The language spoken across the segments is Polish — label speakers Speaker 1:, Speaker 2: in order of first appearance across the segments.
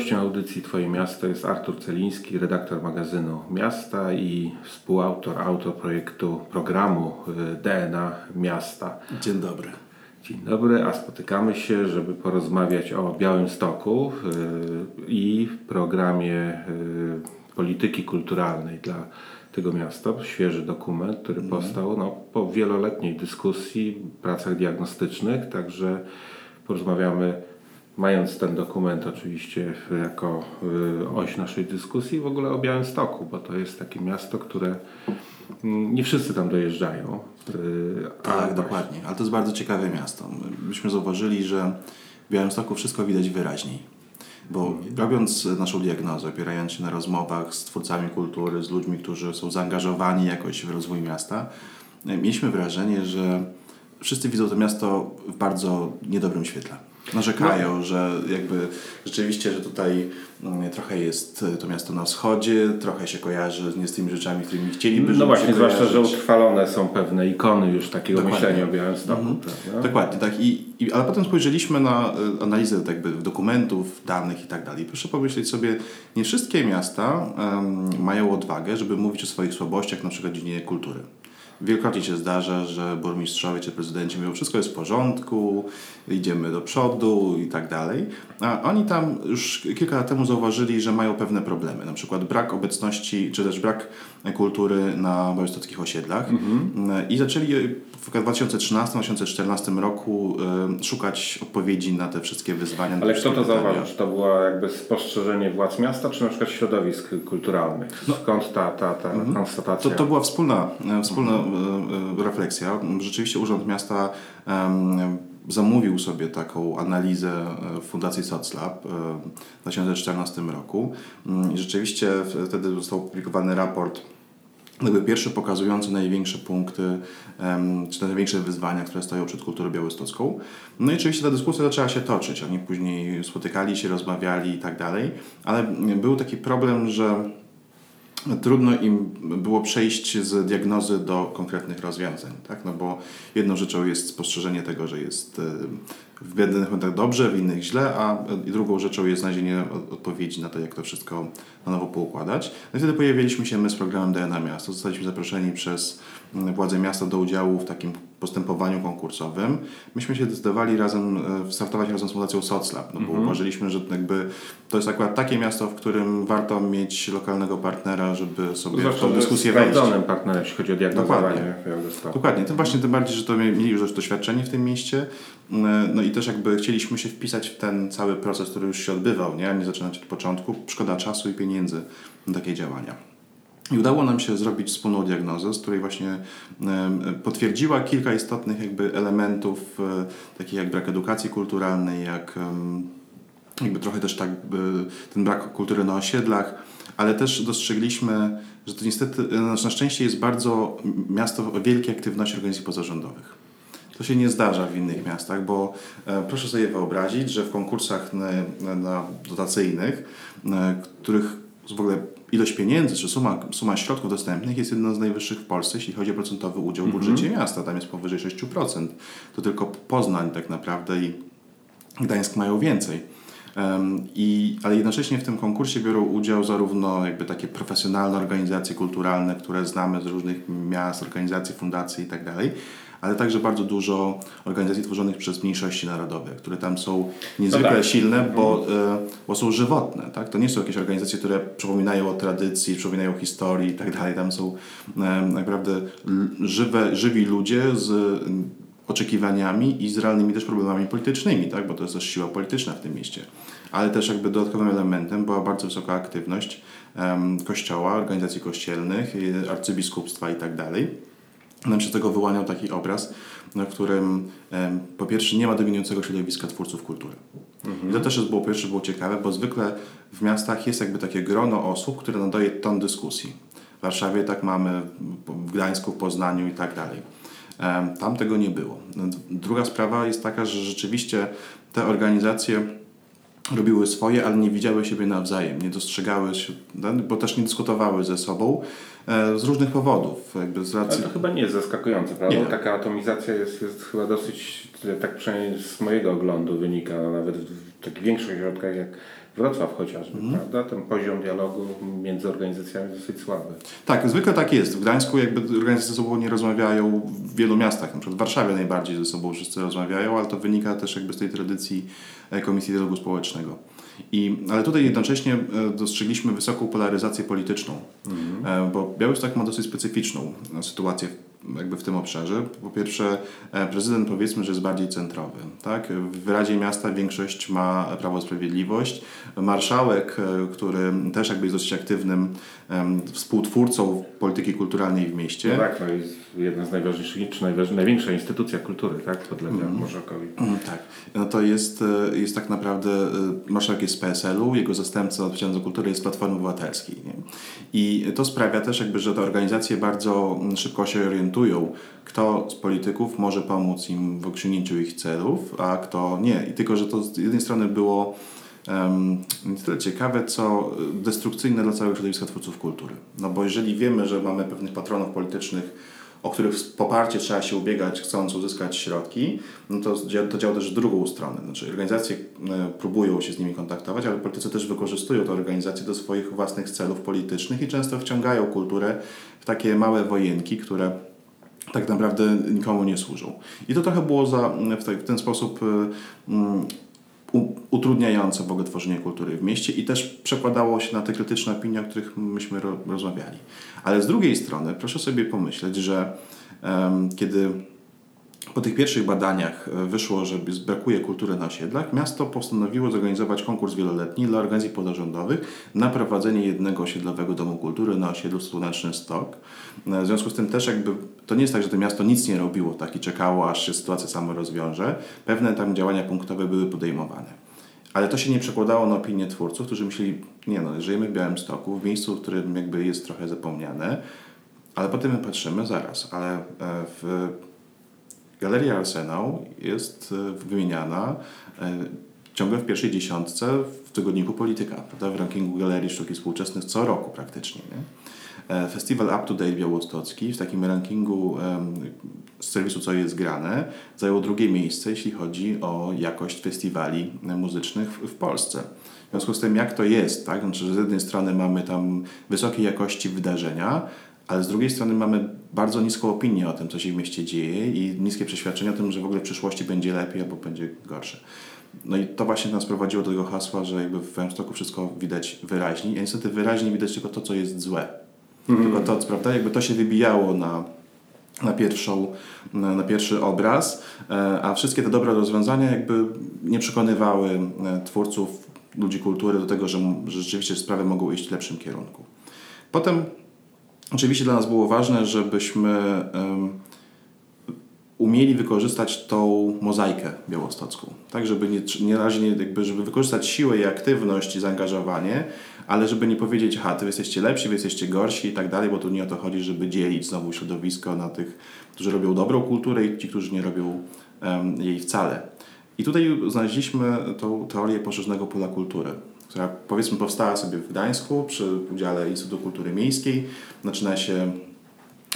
Speaker 1: Gościem audycji Twoje Miasto jest Artur Celiński, redaktor magazynu Miasta i współautor, autor projektu programu y, DNA Miasta.
Speaker 2: Dzień dobry.
Speaker 1: Dzień dobry, a spotykamy się, żeby porozmawiać o Białym Stoku y, i programie y, polityki kulturalnej dla tego miasta. Świeży dokument, który mm. powstał no, po wieloletniej dyskusji, pracach diagnostycznych, także porozmawiamy mając ten dokument oczywiście jako y, oś naszej dyskusji w ogóle o Białymstoku, bo to jest takie miasto, które mm, nie wszyscy tam dojeżdżają.
Speaker 2: Y, tak, dokładnie, ale to jest bardzo ciekawe miasto. Myśmy zauważyli, że w Białymstoku wszystko widać wyraźniej. Bo robiąc naszą diagnozę, opierając się na rozmowach z twórcami kultury, z ludźmi, którzy są zaangażowani jakoś w rozwój miasta, mieliśmy wrażenie, że wszyscy widzą to miasto w bardzo niedobrym świetle narzekają, no. że jakby rzeczywiście, że tutaj mm, trochę jest to miasto na wschodzie, trochę się kojarzy nie z tymi rzeczami, którymi chcieliby,
Speaker 1: No właśnie, zwłaszcza, że utrwalone są pewne ikony już takiego Dokładnie. myślenia o Białymstoku. Mhm.
Speaker 2: Dokładnie, tak. I, I, ale potem spojrzeliśmy na e, analizę tak jakby dokumentów, danych i tak dalej. Proszę pomyśleć sobie, nie wszystkie miasta um, mają odwagę, żeby mówić o swoich słabościach, na przykład w dziedzinie kultury. Wielokrotnie się zdarza, że burmistrzowie czy prezydenci mówią, wszystko jest w porządku, idziemy do przodu i tak dalej. A oni tam już kilka lat temu zauważyli, że mają pewne problemy. Na przykład brak obecności, czy też brak kultury na białostockich osiedlach. Mhm. I zaczęli w 2013-2014 roku y, szukać odpowiedzi na te wszystkie wyzwania.
Speaker 1: Ale kto to zauważył? Czy to było jakby spostrzeżenie władz miasta, czy na przykład środowisk kulturalnych? No. Skąd ta, ta, ta mhm. konstatacja?
Speaker 2: To, to była wspólna, e, wspólna mhm. refleksja. Rzeczywiście Urząd Miasta zamówił sobie taką analizę w Fundacji SocLab w 2014 roku mm, i rzeczywiście wtedy został opublikowany raport jakby pierwszy pokazujący największe punkty, czy największe wyzwania, które stoją przed kulturą białostocką. No i oczywiście ta dyskusja zaczęła się toczyć. Oni później spotykali się, rozmawiali i tak dalej, ale był taki problem, że trudno im było przejść z diagnozy do konkretnych rozwiązań, tak? No bo jedną rzeczą jest spostrzeżenie tego, że jest w jednych momentach dobrze, w innych źle, a drugą rzeczą jest znalezienie odpowiedzi na to, jak to wszystko na nowo poukładać. No i wtedy pojawiliśmy się my z programem DNA Miasto. Zostaliśmy zaproszeni przez władze miasta do udziału w takim postępowaniu konkursowym. Myśmy się zdecydowali razem, e, startować razem z Fundacją Soclab, no bo mhm. uważaliśmy, że jakby to jest akurat takie miasto, w którym warto mieć lokalnego partnera, żeby sobie Zwłaszcza, w tą dyskusję wejść.
Speaker 1: partnerem, jeśli chodzi o diagnozowanie
Speaker 2: Dokładnie. Dokładnie. Tym właśnie tym bardziej, że to mieli już doświadczenie w tym mieście. E, no i też jakby chcieliśmy się wpisać w ten cały proces, który już się odbywał, nie? Nie zaczynać od początku. Szkoda czasu i pieniędzy na takie działania. I udało nam się zrobić wspólną diagnozę, z której właśnie potwierdziła kilka istotnych jakby elementów, e, takich jak brak edukacji kulturalnej, jak jakby trochę też tak ten brak kultury na osiedlach, ale też dostrzegliśmy, że to niestety e, na szczęście jest bardzo miasto o wielkiej aktywności organizacji pozarządowych. To się nie zdarza w innych miastach, bo e, proszę sobie wyobrazić, że w konkursach na, na dotacyjnych, których w ogóle ilość pieniędzy, czy suma, suma środków dostępnych jest jedną z najwyższych w Polsce, jeśli chodzi o procentowy udział w budżecie mm -hmm. miasta. Tam jest powyżej 6%. To tylko Poznań tak naprawdę i Gdańsk mają więcej. Um, i, ale jednocześnie w tym konkursie biorą udział zarówno jakby takie profesjonalne organizacje kulturalne, które znamy z różnych miast, organizacji, fundacji itd., tak ale także bardzo dużo organizacji tworzonych przez mniejszości narodowe, które tam są niezwykle no tak. silne, bo, mhm. e, bo są żywotne. Tak? To nie są jakieś organizacje, które przypominają o tradycji, przypominają o historii i tak dalej. Tam są e, naprawdę żywe, żywi ludzie z oczekiwaniami i z realnymi też problemami politycznymi, tak? bo to jest też siła polityczna w tym mieście. Ale też jakby dodatkowym elementem była bardzo wysoka aktywność um, kościoła, organizacji kościelnych, arcybiskupstwa i tak dalej nam się tego wyłaniał taki obraz, na którym po pierwsze nie ma dominującego środowiska twórców kultury. Mhm. I to też jest było pierwsze było ciekawe, bo zwykle w miastach jest jakby takie grono osób, które nadaje ton dyskusji. W Warszawie tak mamy, w Gdańsku, w Poznaniu i tak dalej. Tam tego nie było. Druga sprawa jest taka, że rzeczywiście te organizacje robiły swoje, ale nie widziały siebie nawzajem, nie dostrzegały się, bo też nie dyskutowały ze sobą z różnych powodów. Jakby z racji...
Speaker 1: Ale to chyba nie jest zaskakujące, prawda? Nie. Taka atomizacja jest, jest chyba dosyć, tak przynajmniej z mojego oglądu wynika, nawet w takich większych ośrodkach jak Wrocław chociażby,
Speaker 2: Mhm.
Speaker 1: prawda? Ten poziom dialogu między organizacjami jest dosyć słaby.
Speaker 2: Tak, zwykle tak jest. W Gdańsku jakby organizacje ze sobą nie rozmawiają w wielu miastach, na przykład w Warszawie najbardziej ze sobą wszyscy rozmawiają, ale to wynika też jakby z tej tradycji e, Komisji Dialogu Społecznego. I, ale tutaj jednocześnie e, dostrzegliśmy wysoką polaryzację polityczną, E, bo Białystok ma dosyć specyficzną e, sytuację jakby w tym obszarze. Po pierwsze, e, prezydent powiedzmy, że jest bardziej centrowy. Tak? W Radzie Miasta większość ma Prawo i Sprawiedliwość. Marszałek, e, który też jakby jest dosyć aktywnym współtwórcą polityki kulturalnej w mieście.
Speaker 1: No tak, to jest jedna z najważniejszych, czy najważ- największa instytucja kultury, tak? Podlega
Speaker 2: Mhm.
Speaker 1: Morzakowi.
Speaker 2: Mm, Tak. No to jest, e, jest tak naprawdę, marszałek jest z PSL-u, jego zastępca odpowiedzialny za kulturę jest z Platformy Obywatelskiej. Nie? I to sprawia też jakby, że te organizacje bardzo mm, szybko się orientują, kto z polityków może pomóc im w osiągnięciu ich celów, a kto nie. I tylko, że to z jednej strony było em, nie tyle ciekawe, co destrukcyjne dla całego środowiska twórców kultury. No bo jeżeli wiemy, że mamy pewnych patronów politycznych, o których poparcie trzeba się ubiegać, chcąc uzyskać środki, no to, to działa też w drugą stronę. Znaczy organizacje e, próbują się z nimi kontaktować, ale politycy też wykorzystują te organizacje do swoich własnych celów politycznych i często wciągają kulturę w takie małe wojenki, które tak naprawdę nikomu nie służą. I to trochę było za, w, te, w ten sposób y, mm, utrudniające w ogóle tworzenie kultury w mieście i też przekładało się na te krytyczne opinie, o których myśmy ro, rozmawiali. Ale z drugiej strony proszę sobie pomyśleć, że kiedy po tych pierwszych badaniach e, wyszło, że brakuje kultury na osiedlach, miasto postanowiło zorganizować konkurs wieloletni dla organizacji pozarządowych na prowadzenie jednego osiedlowego domu kultury na osiedlu Słoneczny Stok. E, W związku z tym też jakby to nie jest tak, że to miasto nic nie robiło tak i czekało, aż się sytuacja sama rozwiąże. Pewne tam działania punktowe były podejmowane. Ale to się nie przekładało na opinię twórców, którzy myśleli, nie no, żyjemy w Białymstoku, w miejscu, w którym jakby jest trochę zapomniane, ale potem my patrzymy, zaraz, ale e, w Galeria Arsenał jest e, wymieniana e, ciągle w pierwszej dziesiątce w tygodniku Polityka, prawda? w rankingu Galerii Sztuki Współczesnych co roku praktycznie. Nie? E, Festiwal Up to Date Białostocki w takim rankingu em, z serwisu Co jest grane zajął drugie miejsce, jeśli chodzi o jakość festiwali muzycznych w, w Polsce. W związku z tym, jak to jest, tak? Znaczy, że z jednej strony mamy tam wysokiej jakości wydarzenia, ale z drugiej strony mamy bardzo niską opinię o tym, co się w mieście dzieje i niskie przeświadczenie o tym, że w ogóle w przyszłości będzie lepiej albo będzie gorsze. No i to właśnie nas prowadziło do tego hasła, że jakby w Białymstoku wszystko widać wyraźnie, a niestety wyraźnie widać tylko to, co jest złe. Tylko to, prawda, jakby to się wybijało na, na, pierwszą, na, na pierwszy obraz, e, a wszystkie te dobre rozwiązania jakby nie przekonywały e, twórców, ludzi kultury do tego, że, że rzeczywiście sprawy mogą iść w lepszym kierunku. Potem oczywiście dla nas było ważne, żebyśmy umieli wykorzystać tą mozaikę białostocką. Tak, żeby nie, nie razie jakby, żeby wykorzystać siłę i aktywność i zaangażowanie, ale żeby nie powiedzieć, aha, ty jesteście lepsi, wy jesteście gorsi i tak dalej, bo tu nie o to chodzi, żeby dzielić znowu środowisko na tych, którzy robią dobrą kulturę i ci, którzy nie robią em, jej wcale. I tutaj znaleźliśmy tą teorię poszerzonego pola kultury, która powiedzmy powstała sobie w Gdańsku przy udziale Instytutu Kultury Miejskiej. Zaczyna się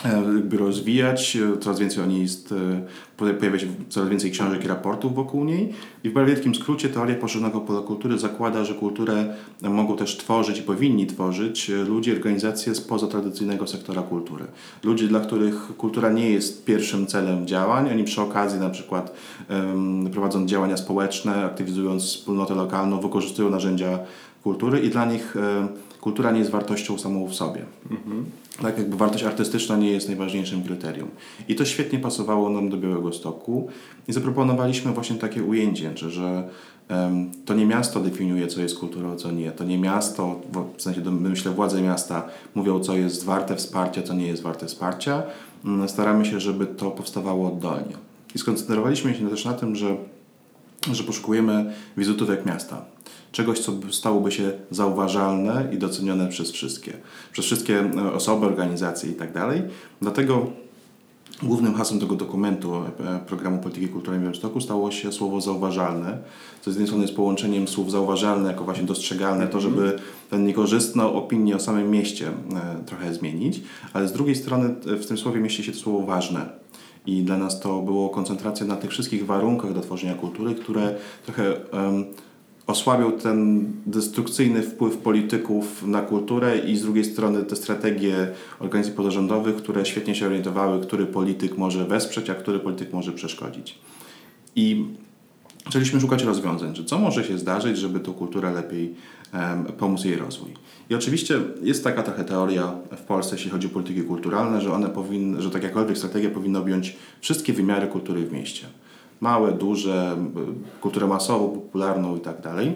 Speaker 2: jakby rozwijać, coraz więcej o niej jest, e, poja- pojawia się coraz więcej książek i raportów wokół niej. I w bardzo wielkim skrócie teoria poszerzonego pola kultury zakłada, że kulturę mogą też tworzyć i powinni tworzyć ludzie, organizacje spoza tradycyjnego sektora kultury. Ludzie, dla których kultura nie jest pierwszym celem działań, oni przy okazji na przykład prowadząc działania społeczne, aktywizując wspólnotę lokalną, wykorzystują narzędzia kultury i dla nich kultura nie jest wartością samą w sobie. Tak jakby wartość artystyczna nie jest najważniejszym kryterium. I to świetnie pasowało nam do Białego Stoku i zaproponowaliśmy właśnie takie ujęcie, że, em, to nie miasto definiuje, co jest kulturą, co nie. To nie miasto, w sensie myślę władze miasta mówią, co jest warte wsparcia, co nie jest warte wsparcia. Mm, Staramy się, żeby to powstawało oddolnie. I skoncentrowaliśmy się też na tym, że że poszukujemy wizytówek miasta. Czegoś, co by- stałoby się zauważalne i docenione przez wszystkie. Przez wszystkie e, osoby, organizacje i tak. Dlatego głównym hasłem tego dokumentu e, programu polityki kulturalnej w Białymstoku stało się słowo zauważalne, co z jednej strony jest połączeniem słów zauważalne jako właśnie dostrzegalne, to żeby tę niekorzystną opinię o samym mieście e, trochę zmienić, ale z drugiej strony w tym słowie mieści się to słowo ważne. I dla nas to było koncentracja na tych wszystkich warunkach do tworzenia kultury, które trochę em, osłabiał ten destrukcyjny wpływ polityków na kulturę i z drugiej strony te strategie organizacji pozarządowych, które świetnie się orientowały, który polityk może wesprzeć, a który polityk może przeszkodzić. I zaczęliśmy szukać rozwiązań, że co może się zdarzyć, żeby tą kulturę lepiej um, pomóc jej rozwój. I oczywiście jest taka trochę teoria w Polsce, jeśli chodzi o polityki kulturalne, że one powinny, że tak jakakolwiek strategia powinna objąć wszystkie wymiary kultury w mieście. Małe, duże, kulturę masową, popularną i tak dalej.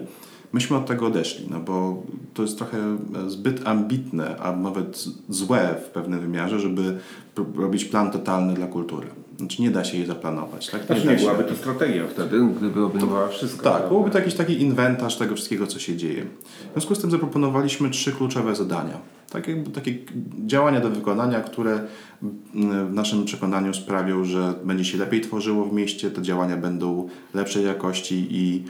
Speaker 2: Myśmy od tego odeszli, no bo to jest trochę zbyt ambitne, a nawet złe w pewnym wymiarze, żeby robić plan totalny dla kultury. Znaczy nie da się jej zaplanować. Tak?
Speaker 1: Znaczy nie, nie byłaby to strategia wtedy, gdyby obejmowała wszystko.
Speaker 2: Tak, byłoby to jakiś taki inwentarz tego wszystkiego, co się dzieje. W związku z tym zaproponowaliśmy trzy kluczowe zadania. Takie, takie działania do wykonania, które w naszym przekonaniu sprawią, że będzie się lepiej tworzyło w mieście, te działania będą lepszej jakości i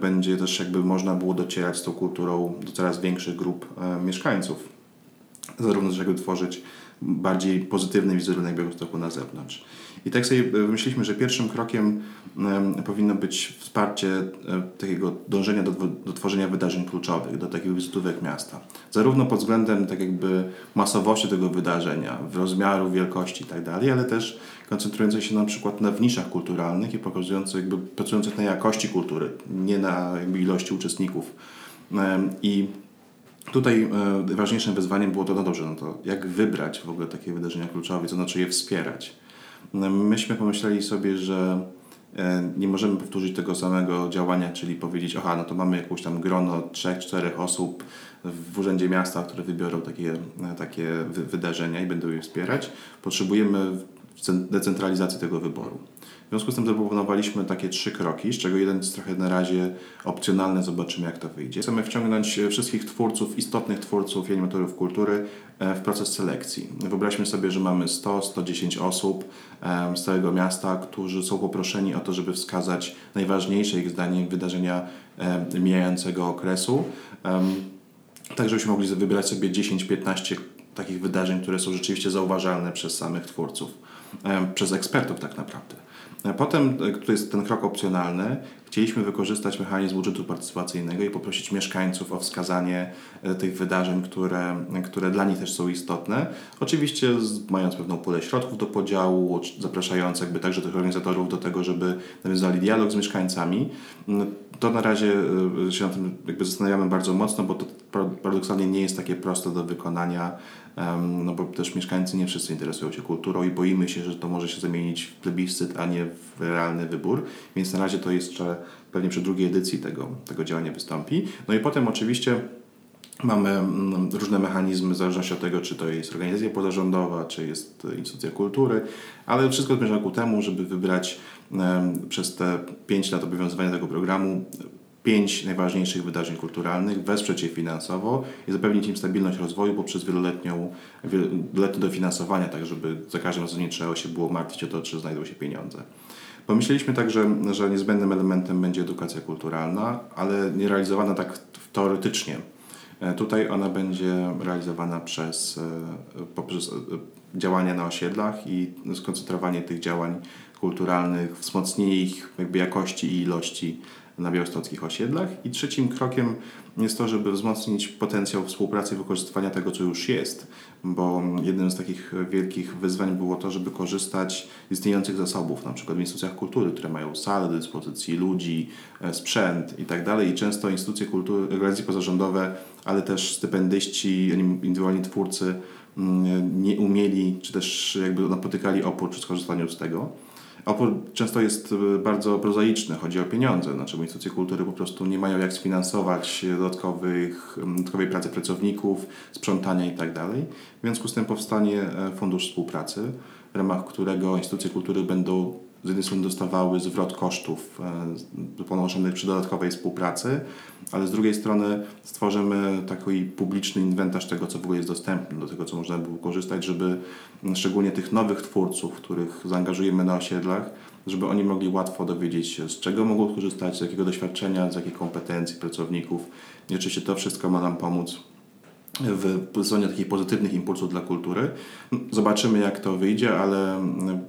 Speaker 2: będzie też jakby można było docierać z tą kulturą do coraz większych grup mieszkańców. Zarówno też jakby tworzyć bardziej pozytywny wizerunek Białegostoku na zewnątrz. I tak sobie myśleliśmy, że pierwszym krokiem powinno być wsparcie takiego dążenia do, do tworzenia wydarzeń kluczowych, do takich wizytówek miasta. Zarówno pod względem tak jakby masowości tego wydarzenia, rozmiaru, wielkości i tak ale też koncentrujące się na przykład na niszach kulturalnych i pokazujące jakby pracujących na jakości kultury, nie na jakby ilości uczestników. I Tutaj e, ważniejszym wyzwaniem było to, no dobrze, no to jak wybrać w ogóle takie wydarzenia kluczowe, co znaczy je wspierać. No, myśmy pomyśleli sobie, że e, nie możemy powtórzyć tego samego działania, czyli powiedzieć, aha, no to mamy jakąś tam grono trzech, czterech osób w Urzędzie Miasta, które wybiorą takie, e, takie wydarzenia i będą je wspierać. Potrzebujemy decentralizacji tego wyboru. W związku z tym zaproponowaliśmy takie trzy kroki, z czego jeden jest trochę na razie opcjonalny, zobaczymy jak to wyjdzie. Chcemy wciągnąć wszystkich twórców, istotnych twórców i animatorów kultury e, w proces selekcji. Wyobraźmy sobie, że mamy 100-110 osób z całego miasta, którzy są poproszeni o to, żeby wskazać najważniejsze ich zdaniem wydarzenia mijającego okresu. Tak, żebyśmy mogli wybrać sobie 10-15 takich wydarzeń, które są rzeczywiście zauważalne przez samych twórców, przez ekspertów tak naprawdę. Potem, e, to jest ten krok opcjonalny, chcieliśmy wykorzystać mechanizm budżetu partycypacyjnego i poprosić mieszkańców o wskazanie e, tych wydarzeń, które, które dla nich też są istotne. Oczywiście mając pewną pulę środków do podziału, zapraszając jakby także tych organizatorów do tego, żeby nawiązali dialog z mieszkańcami. Mm, to na razie e, się na tym jakby zastanawiamy bardzo mocno, bo to paradoksalnie nie jest takie proste do wykonania no bo też mieszkańcy nie wszyscy interesują się kulturą i boimy się, że to może się zamienić w plebiscyt, a nie w realny wybór, więc na razie to jeszcze pewnie przy drugiej edycji tego, tego działania wystąpi. No i potem oczywiście Mamy mm, różne mechanizmy w zależności od tego, czy to jest organizacja pozarządowa, czy jest instytucja kultury, ale wszystko zmierza ku temu, żeby wybrać przez te 5 lat obowiązywania tego programu pięć najważniejszych wydarzeń kulturalnych, wesprzeć je finansowo i zapewnić im stabilność rozwoju poprzez wieloletnią, wieloletnie dofinansowanie, tak żeby za każdym razem nie trzeba się było martwić o to, czy znajdą się pieniądze. Pomyśleliśmy także, że niezbędnym elementem będzie edukacja kulturalna, ale nie realizowana tak teoretycznie. E, tutaj ona będzie realizowana przez, e, poprzez e, działania na osiedlach i skoncentrowanie tych działań kulturalnych, wzmocnienie ich jakby jakości i ilości na białostockich osiedlach. I trzecim krokiem jest to, żeby wzmocnić potencjał współpracy i wykorzystywania tego, co już jest, bo jednym z takich wielkich wyzwań było to, żeby korzystać z istniejących zasobów, na przykład w instytucjach kultury, które mają salę do dyspozycji ludzi, e, sprzęt i tak. I często instytucje kultury, organizacje pozarządowe, ale też stypendyści, indywidualni twórcy mm, nie umieli, czy też jakby napotykali opór przy skorzystaniu z tego. Opór często jest e, bardzo prozaiczny, chodzi o pieniądze. Znaczy, instytucje kultury po prostu nie mają jak sfinansować dodatkowych, dodatkowej pracy pracowników, sprzątania itd. Tak w związku z tym powstanie e, Fundusz Współpracy, w ramach którego instytucje kultury będą z jednej strony dostawały zwrot kosztów e, ponoszonych przy dodatkowej współpracy, ale z drugiej strony stworzymy taki publiczny inwentarz tego, co w ogóle jest dostępne, do tego, co można było korzystać, żeby szczególnie tych nowych twórców, których zaangażujemy na osiedlach, żeby oni mogli łatwo dowiedzieć się, z czego mogą korzystać, z jakiego doświadczenia, z jakich kompetencji pracowników. I oczywiście to wszystko ma nam pomóc w pozyskaniu takich pozytywnych impulsów dla kultury. Zobaczymy, jak to wyjdzie, ale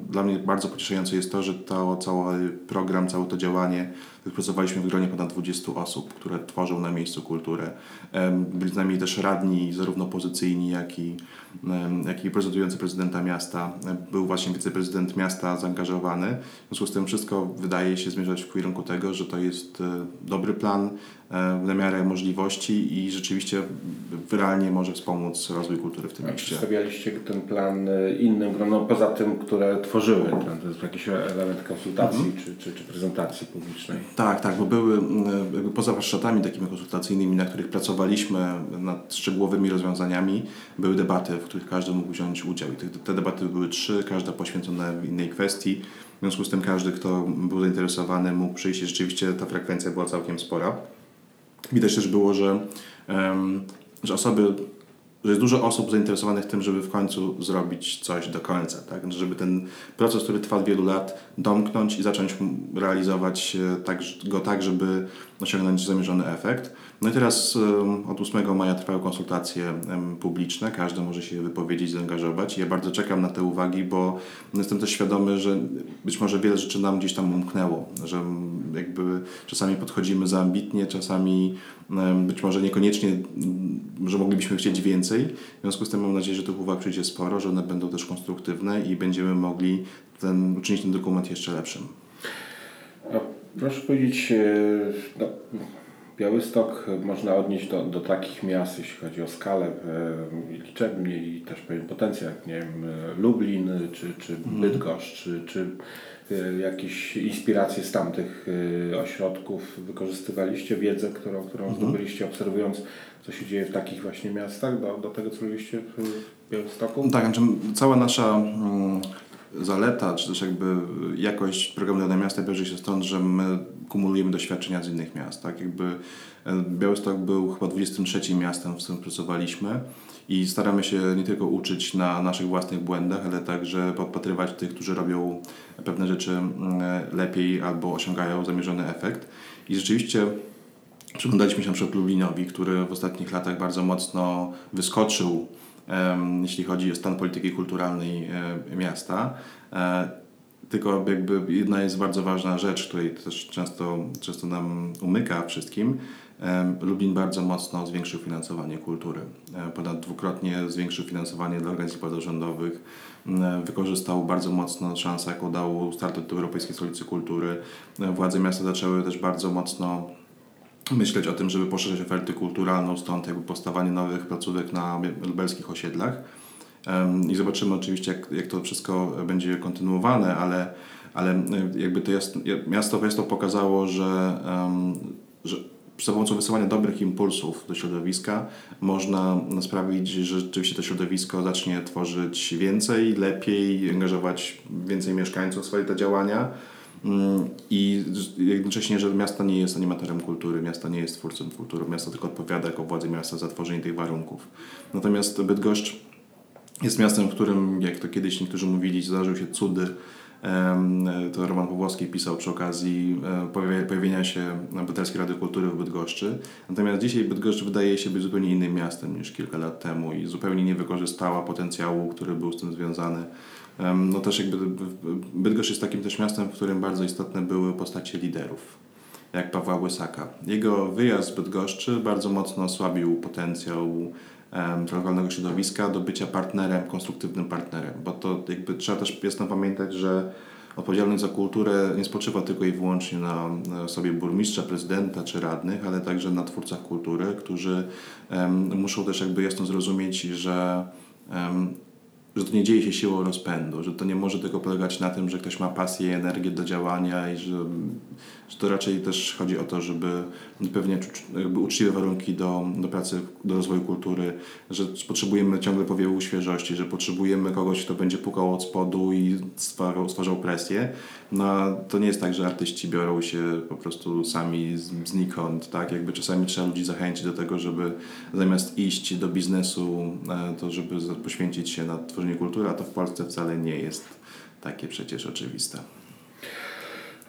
Speaker 2: dla mnie bardzo pocieszające jest to, że to, cały program, całe to działanie Pracowaliśmy w gronie ponad 20 osób, które tworzą na miejscu kulturę. Byli z nami też radni, zarówno pozycyjni, jak i, jak i prezydujący prezydenta miasta. Był właśnie wiceprezydent miasta zaangażowany. W związku z tym wszystko wydaje się zmierzać w kierunku tego, że to jest e, dobry plan e, na miarę możliwości i rzeczywiście realnie może wspomóc rozwój kultury w tym
Speaker 1: A
Speaker 2: mieście.
Speaker 1: przedstawialiście ten plan y, innym gronom, poza tym, które tworzyły ten, to jest jakiś element konsultacji czy, czy, czy prezentacji publicznej?
Speaker 2: Tak, tak, bo były mm, poza warsztatami takimi konsultacyjnymi, na których pracowaliśmy nad szczegółowymi rozwiązaniami, były debaty, w których każdy mógł wziąć udział. I te, te debaty były trzy, każda poświęcona innej kwestii. W związku z tym każdy, kto był zainteresowany, mógł przyjść i rzeczywiście ta frekwencja była całkiem spora. Widać też było, że, że osoby, że jest dużo osób zainteresowanych tym, żeby w końcu zrobić coś do końca, tak? Żeby ten proces, który trwa wielu lat, domknąć i zacząć realizować tak, go tak, żeby osiągnąć zamierzony efekt. No i teraz od 8 maja trwają konsultacje publiczne, każdy może się wypowiedzieć, zaangażować. Ja bardzo czekam na te uwagi, bo jestem też świadomy, że być może wiele rzeczy nam gdzieś tam umknęło, że jakby czasami podchodzimy za ambitnie, czasami być może niekoniecznie, że moglibyśmy chcieć więcej. W związku z tym mam nadzieję, że tych uwag przyjdzie sporo, że one będą też konstruktywne i będziemy mogli ten, uczynić ten dokument jeszcze lepszym.
Speaker 1: A proszę powiedzieć, e, no, Białystok można odnieść do, do takich miast, jeśli chodzi o skalę e, liczebnie i też pewien potencjał, jak nie wiem, e, Lublin czy, czy Bydgoszcz, czy, czy jakieś inspiracje z tamtych e, ośrodków wykorzystywaliście, wiedzę, którą, którą zdobyliście obserwując, co się dzieje w takich właśnie miastach, do, do tego, co robiliście w Białymstoku?
Speaker 2: Tak, znaczy cała nasza mm, zaleta, czy też jakby jakość programu Dane Miasta bierze się stąd, że my kumulujemy doświadczenia z innych miast. Tak? Jakby e, Białystok był chyba 23 miastem, w którym pracowaliśmy i staramy się nie tylko uczyć na naszych własnych błędach, ale także podpatrywać tych, którzy robią pewne rzeczy mm, lepiej albo osiągają zamierzony efekt. I rzeczywiście Przyglądaliśmy się na przykład Lublinowi, który w ostatnich latach bardzo mocno wyskoczył, jeśli chodzi o stan polityki kulturalnej e, miasta. E, tylko jakby jedna jest bardzo ważna rzecz, której też często, często nam umyka wszystkim. Em, Lublin bardzo mocno zwiększył finansowanie kultury. Ponad dwukrotnie zwiększył finansowanie dla organizacji pozarządowych. Wykorzystał bardzo mocno szansę, jaką dał start do Europejskiej Stolicy Kultury. Władze miasta zaczęły też bardzo mocno myśleć o tym, żeby poszerzać ofertę kulturalną, stąd jakby powstawanie nowych placówek na lubelskich osiedlach. I zobaczymy oczywiście, jak, jak to wszystko będzie kontynuowane, ale, ale jakby to miasto Miasto pokazało, że, że za pomocą wysyłania dobrych impulsów do środowiska można sprawić, że rzeczywiście to środowisko zacznie tworzyć więcej, lepiej, angażować więcej mieszkańców w swoje te działania. Mm, I jednocześnie, że miasto nie jest animatorem kultury, miasto nie jest twórcą kultury, miasto tylko odpowiada jako władze miasta za tworzenie tych warunków. Natomiast Bydgoszcz jest miastem, w którym, jak to kiedyś niektórzy mówili, zdarzył się cudy. To Roman Pawłowski pisał przy okazji e, pojawi- pojawienia się Obywatelskiej Rady Kultury w Bydgoszczy. Natomiast dzisiaj Bydgoszcz wydaje się być zupełnie innym miastem niż kilka lat temu i zupełnie nie wykorzystała potencjału, który był z tym związany. No też jakby Bydgoszcz jest takim też miastem, w którym bardzo istotne były postacie liderów, jak Pawła Łysaka. Jego wyjazd z Bydgoszczy bardzo mocno osłabił potencjał lokalnego środowiska do bycia partnerem, konstruktywnym partnerem, bo to jakby trzeba też jasno pamiętać, że odpowiedzialność za kulturę nie spoczywa tylko i wyłącznie na sobie burmistrza, prezydenta czy radnych, ale także na twórcach kultury, którzy em, muszą też jakby jasno zrozumieć, że em, że to nie dzieje się siłą rozpędu, że to nie może tylko polegać na tym, że ktoś ma pasję i energię do działania i że, że to raczej też chodzi o to, żeby ucz- jakby uczciwe warunki do, do pracy, do rozwoju kultury, że potrzebujemy ciągle powiewu świeżości, że potrzebujemy kogoś, kto będzie pukał od spodu i stwarzał, stwarzał presję. No, to nie jest tak, że artyści biorą się po prostu sami znikąd, tak? Jakby czasami trzeba ludzi zachęcić do tego, żeby zamiast iść do biznesu, e, to żeby poświęcić się na tworzenie kultury, a to w Polsce wcale nie jest takie przecież oczywiste.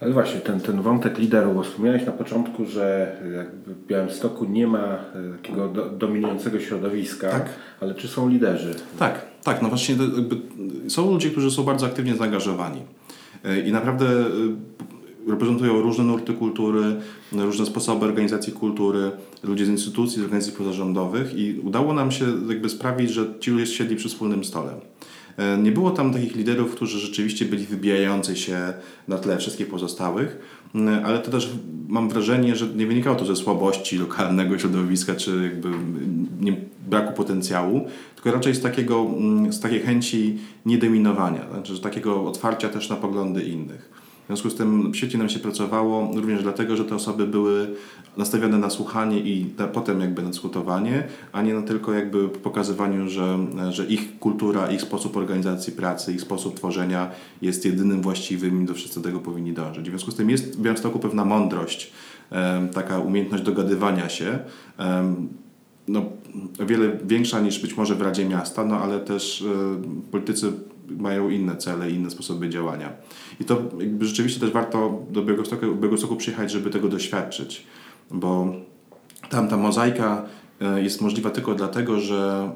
Speaker 1: Ale właśnie, ten, ten wątek liderów, bo wspomniałeś na początku, że jakby w Białymstoku nie ma e, takiego do, dominującego środowiska,
Speaker 2: Tak.
Speaker 1: ale czy są liderzy?
Speaker 2: Tak, tak, no właśnie są ludzie, którzy są bardzo aktywnie zaangażowani. E, I naprawdę e, reprezentują różne nurty kultury, różne sposoby organizacji kultury, ludzie z instytucji, z organizacji pozarządowych i udało nam się jakby sprawić, że ci ludzie siedli przy wspólnym stole. E, nie było tam takich liderów, którzy rzeczywiście byli wybijający się na tle wszystkich pozostałych, ale to też mam wrażenie, że nie wynikało to ze słabości lokalnego środowiska, czy jakby nie, braku potencjału, tylko raczej z, takiego, z takiej chęci niedominowania, znaczy takiego otwarcia też na poglądy innych. W związku z tym świetnie nam się pracowało, również dlatego, że te osoby były nastawione na słuchanie i na, potem jakby na dyskutowanie, a nie na tylko jakby pokazywaniu, że, że ich kultura, ich sposób organizacji pracy, ich sposób tworzenia jest jedynym właściwym i do tego powinni dążyć. W związku z tym jest w Białymstoku pewna mądrość, taka umiejętność dogadywania się, no, o wiele większa niż być może w Radzie Miasta, no ale też e, politycy mają inne cele, inne sposoby działania. I to jakby rzeczywiście też warto do Białegostoku, Białegostoku przyjechać, żeby tego doświadczyć, bo tam ta mozaika e, jest możliwa tylko dlatego, że,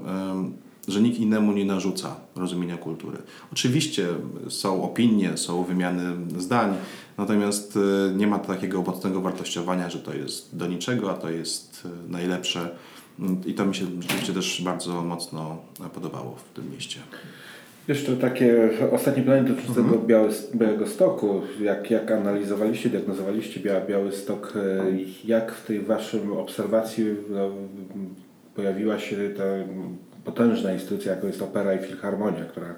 Speaker 2: e, że nikt innemu nie narzuca rozumienia kultury. Oczywiście są opinie, są wymiany zdań, natomiast e, nie ma takiego mocnego wartościowania, że to jest do niczego, a to jest najlepsze. I to mi się rzeczywiście też bardzo mocno podobało w tym mieście.
Speaker 1: Jeszcze takie ostatnie pytanie dotyczące mhm. Biały, Białego Stoku. Jak, jak analizowaliście, diagnozowaliście Biały, Biały Stok, e, jak w tej waszym obserwacji no, pojawiła się ta potężna instytucja, jaką jest opera i filharmonia, która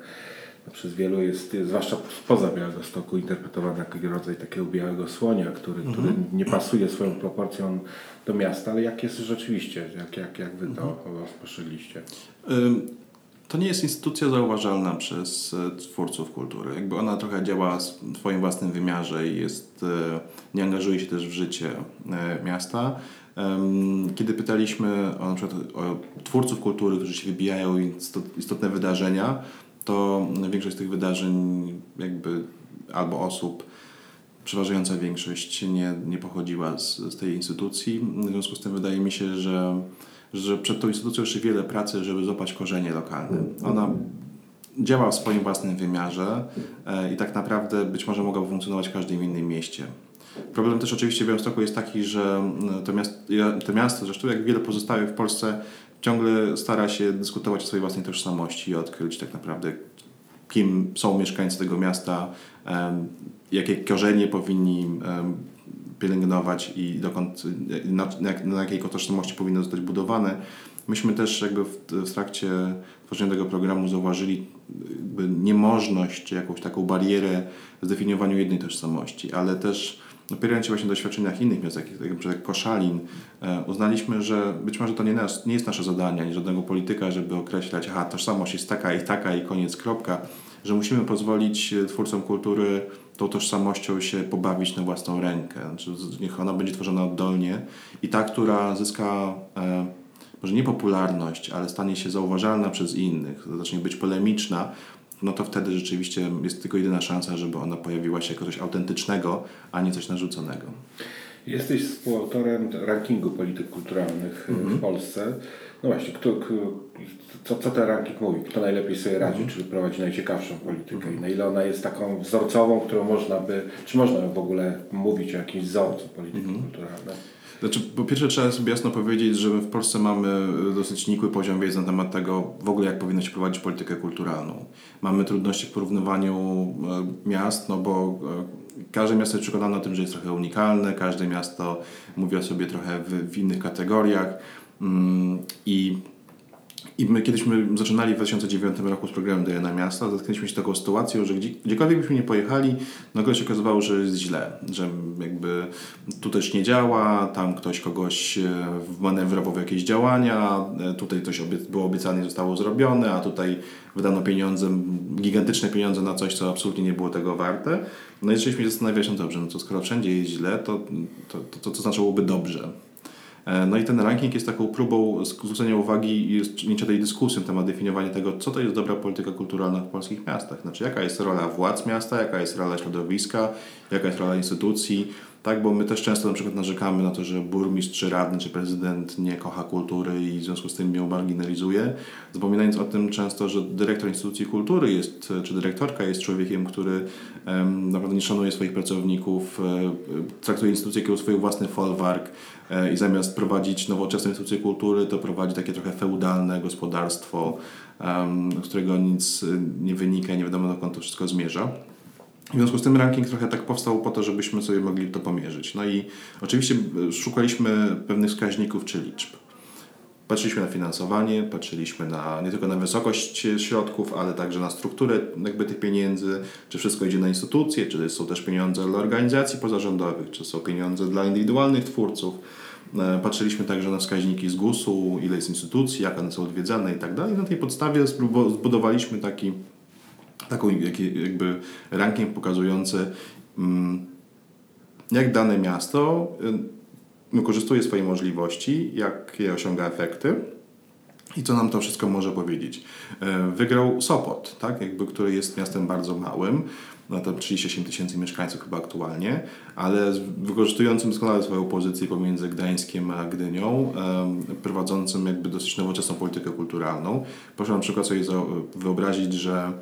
Speaker 1: przez wielu jest, zwłaszcza spoza Białego Stoku, interpretowana jako rodzaj takiego białego słonia, który, mhm. który nie pasuje swoją proporcją do miasta, ale jak jest rzeczywiście, jak, jak, jak wy to mhm. rozpoczęliście?
Speaker 2: To nie jest instytucja zauważalna przez e, twórców kultury. Jakby ona trochę działa w swoim własnym wymiarze i jest, e, nie angażuje się też w życie e, miasta. Kiedy pytaliśmy o, na przykład, o twórców kultury, którzy się wybijają istotne wydarzenia, to większość tych wydarzeń jakby albo osób, przeważająca większość nie, nie pochodziła z, z tej instytucji. W związku z tym wydaje mi się, że że przed tą instytucją jeszcze wiele pracy, żeby złapać korzenie lokalne. Ona działa w swoim własnym wymiarze e, i tak naprawdę być może mogłaby funkcjonować w każdym innym mieście. Problem też oczywiście w Białymstoku jest taki, że mm, to miasto, to miasto, zresztą jak wiele pozostałych w Polsce, ciągle stara się dyskutować o swojej własnej tożsamości i odkryć tak naprawdę, kim są mieszkańcy tego miasta, jakie korzenie powinni pielęgnować i dokąd, na, na jakiej tożsamości powinno zostać budowane. Myśmy też jakby w, w trakcie tworzenia tego programu zauważyli niemożność, czy jakąś taką barierę w zdefiniowaniu jednej tożsamości, ale też opierając się właśnie na doświadczeniach innych miast, jak, jak, jak Koszalin, e, uznaliśmy, że być może to nie, nas, nie jest nasze zadanie, ani żadnego polityka, żeby określać, aha, tożsamość jest taka i taka i koniec, kropka, że musimy pozwolić twórcom kultury tą tożsamością się pobawić na własną rękę. Znaczy, niech ona będzie tworzona oddolnie i ta, która zyska e, może nie popularność, ale stanie się zauważalna przez innych, zacznie być polemiczna, no to wtedy rzeczywiście jest tylko jedyna szansa, żeby ona pojawiła się jako coś autentycznego, a nie coś narzuconego.
Speaker 1: Jesteś współautorem rankingu polityk kulturalnych mm -hmm. w mhm. Polsce. No właśnie, kto, co, co ten ranking mówi? Kto najlepiej sobie radzi, mm. czy prowadzi najciekawszą politykę mm. i na ile ona jest taką wzorcową, którą można by, czy można w ogóle mówić o jakimś wzorcu polityki mm. kulturalnej?
Speaker 2: Znaczy, po pierwsze trzeba sobie jasno powiedzieć, że my w Polsce mamy dosyć nikły poziom wiedzy na temat tego w ogóle jak powinno się prowadzić politykę kulturalną. Mamy trudności w porównywaniu e, miast, no bo e, każde miasto jest przekonane o tym, że jest trochę unikalne, każde miasto mówi o sobie trochę w, w innych kategoriach mm, i i my kiedyśmy zaczynali w 2009 roku z programem DNA Miasta, zetknęliśmy się z taką sytuacją, że gdzie, gdziekolwiek byśmy nie pojechali, nagle się okazywało, że jest źle, że jakby tu też nie działa, tam ktoś kogoś e, manewrował w jakieś działania, e, tutaj coś było obiecane zostało zrobione, a tutaj wydano pieniądze, gigantyczne pieniądze na coś, co absolutnie nie było tego warte. No i zaczęliśmy się zastanawiać, no dobrze, no to skoro wszędzie jest źle, to to, to, to, to znaczyłoby dobrze. E, no i ten ranking jest taką próbą zwrócenia uwagi i rozpoczęcia tej dyskusji na temat definiowania tego, co to jest dobra polityka kulturalna w polskich miastach. Znaczy, jaka jest rola władz miasta, jaka jest rola środowiska, jaka jest rola instytucji, Tak, bo my też często na przykład narzekamy na to, że burmistrz, czy radny, czy prezydent nie kocha kultury i w związku z tym ją marginalizuje, zapominając o tym często, że dyrektor instytucji kultury jest, czy dyrektorka jest człowiekiem, który em, naprawdę nie szanuje swoich pracowników, e, traktuje instytucję jako swój własny folwark e, i zamiast prowadzić nowoczesne instytucje kultury, to prowadzi takie trochę feudalne gospodarstwo, z którego nic e, nie wynika, nie wiadomo dokąd to wszystko zmierza. W związku z tym ranking trochę tak powstał po to, żebyśmy sobie mogli to pomierzyć. No i oczywiście e, szukaliśmy pewnych wskaźników czy liczb. Patrzyliśmy na finansowanie, patrzyliśmy na, nie tylko na wysokość środków, ale także na strukturę jakby tych pieniędzy, czy wszystko idzie na instytucje, czy są też pieniądze dla organizacji pozarządowych, czy są pieniądze dla indywidualnych twórców. E, Patrzyliśmy także na wskaźniki z GUS-u, ile jest instytucji, jak one są odwiedzane i tak dalej. Na tej podstawie zbudowaliśmy taki taką jakby ranking pokazujący, mm, jak dane miasto y, wykorzystuje swoje możliwości, jakie osiąga efekty i co nam to wszystko może powiedzieć. E, Wygrał Sopot, tak? jakby, który jest miastem bardzo małym, no to 38 tysięcy mieszkańców chyba aktualnie, ale wykorzystującym doskonale swoją pozycję pomiędzy Gdańskiem a Gdynią, em, prowadzącym jakby dosyć nowoczesną politykę kulturalną. Proszę na przykład sobie za- wyobrazić, że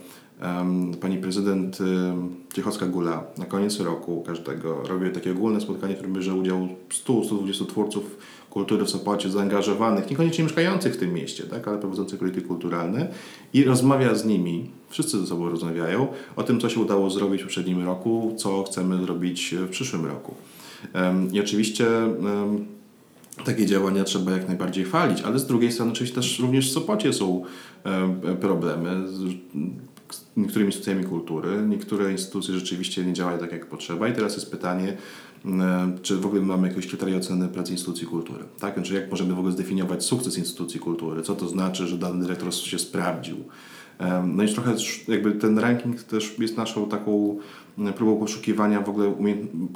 Speaker 2: pani prezydent em, Ciechocka-Gula na koniec roku każdego robi takie ogólne spotkanie, w którym bierze udział 100-120 twórców kultury w Sopocie zaangażowanych, niekoniecznie mieszkających w tym mieście, tak, ale prowadzących polityki kulturalne i rozmawia z nimi, wszyscy ze sobą rozmawiają o tym, co się udało zrobić w poprzednim roku, co chcemy zrobić w przyszłym roku. I oczywiście takie działania trzeba jak najbardziej chwalić, ale z drugiej strony oczywiście też również w Sopocie są problemy niektórymi instytucjami kultury. Niektóre instytucje rzeczywiście nie działają tak, jak potrzeba i teraz jest pytanie, e, czy w ogóle mamy jakieś kryteria oceny pracy instytucji kultury. Tak? Znaczy, jak możemy w ogóle zdefiniować sukces instytucji kultury? Co to znaczy, że dany dyrektor się sprawdził? No i trochę jakby ten ranking też jest naszą taką m, próbą poszukiwania w ogóle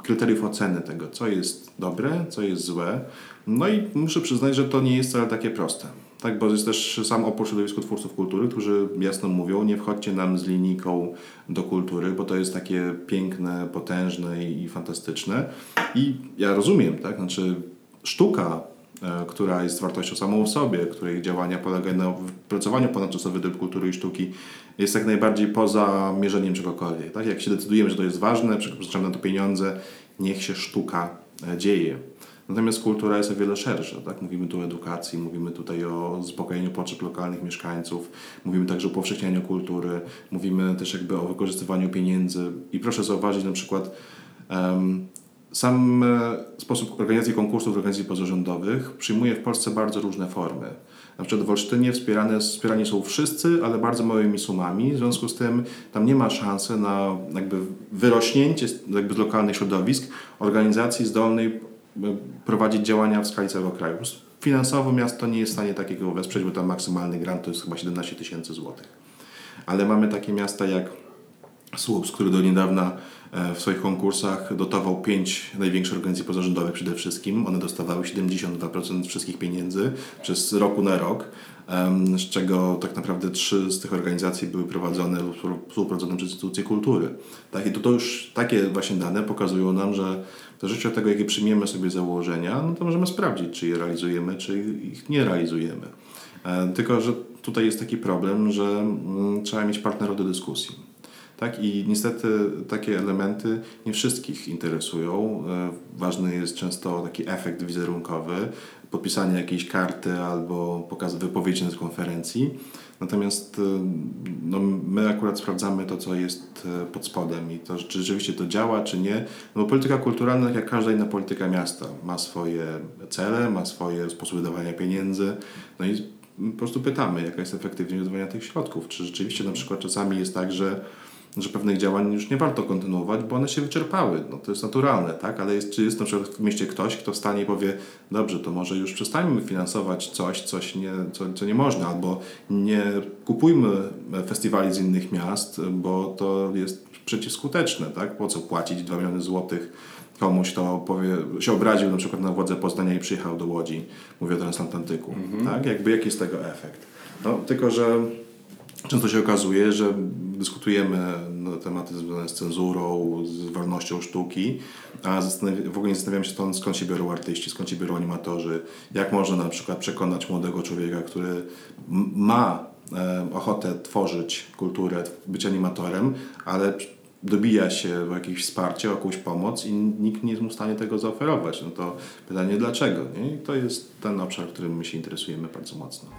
Speaker 2: kryteriów oceny tego, co jest dobre, co jest złe. No i muszę przyznać, że to nie jest wcale takie proste. Tak, bo jest też sam opór środowisku twórców kultury, którzy jasno mówią, nie wchodźcie nam z linijką do kultury, bo to jest takie piękne, potężne i fantastyczne. I ja rozumiem, tak, znaczy sztuka e, która jest wartością samą w sobie, której działania polegają na wypracowaniu ponadczasowych dóbr kultury i sztuki, jest jak najbardziej poza mierzeniem czegokolwiek. Tak? Jak się decydujemy, że to jest ważne, przeznaczamy na to pieniądze, niech się sztuka e, dzieje. Natomiast kultura jest o wiele szersza. Tak? Mówimy tu o edukacji, mówimy tutaj o zaspokojeniu potrzeb lokalnych mieszkańców, mówimy także o upowszechnianiu kultury, mówimy też jakby o wykorzystywaniu pieniędzy. I proszę zauważyć na przykład em, sam e, sposób organizacji konkursów organizacji pozarządowych przyjmuje w Polsce bardzo różne formy. Na przykład w Olsztynie wspierane, wspierani są wszyscy, ale bardzo małymi sumami. W związku z tym tam nie ma szansy na jakby wyrośnięcie jakby z lokalnych środowisk organizacji zdolnej prowadzić działania w skali całego kraju. Finansowo miasto nie jest w stanie takiego wesprzeć, bo tam maksymalny grant to jest chyba 17 tysięcy złotych. Ale mamy takie miasta jak Słups, który do niedawna e, w swoich konkursach dotował pięć największych organizacji pozarządowych przede wszystkim. One dostawały 72% wszystkich pieniędzy przez roku na rok, z czego tak naprawdę trzy z tych organizacji były prowadzone lub współprowadzone przez instytucje kultury. Tak, I to, to już takie właśnie dane pokazują nam, że w zależności od tego, jakie przyjmiemy sobie założenia, no to możemy sprawdzić, czy je realizujemy, czy ich nie realizujemy. E, Tylko, że tutaj jest taki problem, że mm, trzeba mieć partnerów do dyskusji. Tak, i niestety takie elementy nie wszystkich interesują. E, Ważny jest często taki efekt wizerunkowy, podpisanie jakiejś karty albo pokaz wypowiedzi na konferencji. Natomiast e, no, my akurat sprawdzamy to, co jest e, pod spodem i to, czy rzeczywiście to działa, czy nie. No, bo polityka kulturalna, tak jak każda inna polityka miasta, ma swoje cele, ma swoje sposoby dawania pieniędzy. No i po prostu pytamy, jaka jest efektywność wydawania tych środków. Czy rzeczywiście na przykład czasami jest tak, że że pewnych działań już nie warto kontynuować, bo one się wyczerpały. No, to jest naturalne, tak? Ale jest, czy jest na przykład w mieście ktoś, kto wstanie i powie, dobrze, to może już przestańmy finansować coś, coś nie, co, co nie można, albo nie kupujmy festiwali z innych miast, bo to jest przeciwskuteczne, tak? Po co płacić 2 miliony złotych komuś, kto powie, się obraził na przykład na władze Poznania i przyjechał do Łodzi, mówię o transatlantyku, tak? Jakby jaki jest tego efekt? No, tylko, że Często się okazuje, że dyskutujemy na tematy związane z cenzurą, z wolnością sztuki, a w ogóle nie zastanawiamy się to, skąd się biorą artyści, skąd się biorą animatorzy, jak można na przykład przekonać młodego człowieka, który ma e, ochotę tworzyć kulturę, być animatorem, ale dobija się o jakieś wsparcie, o jakąś pomoc i nikt nie jest mu w stanie tego zaoferować. No to pytanie dlaczego? Nie? I to jest ten obszar, którym my się interesujemy bardzo mocno.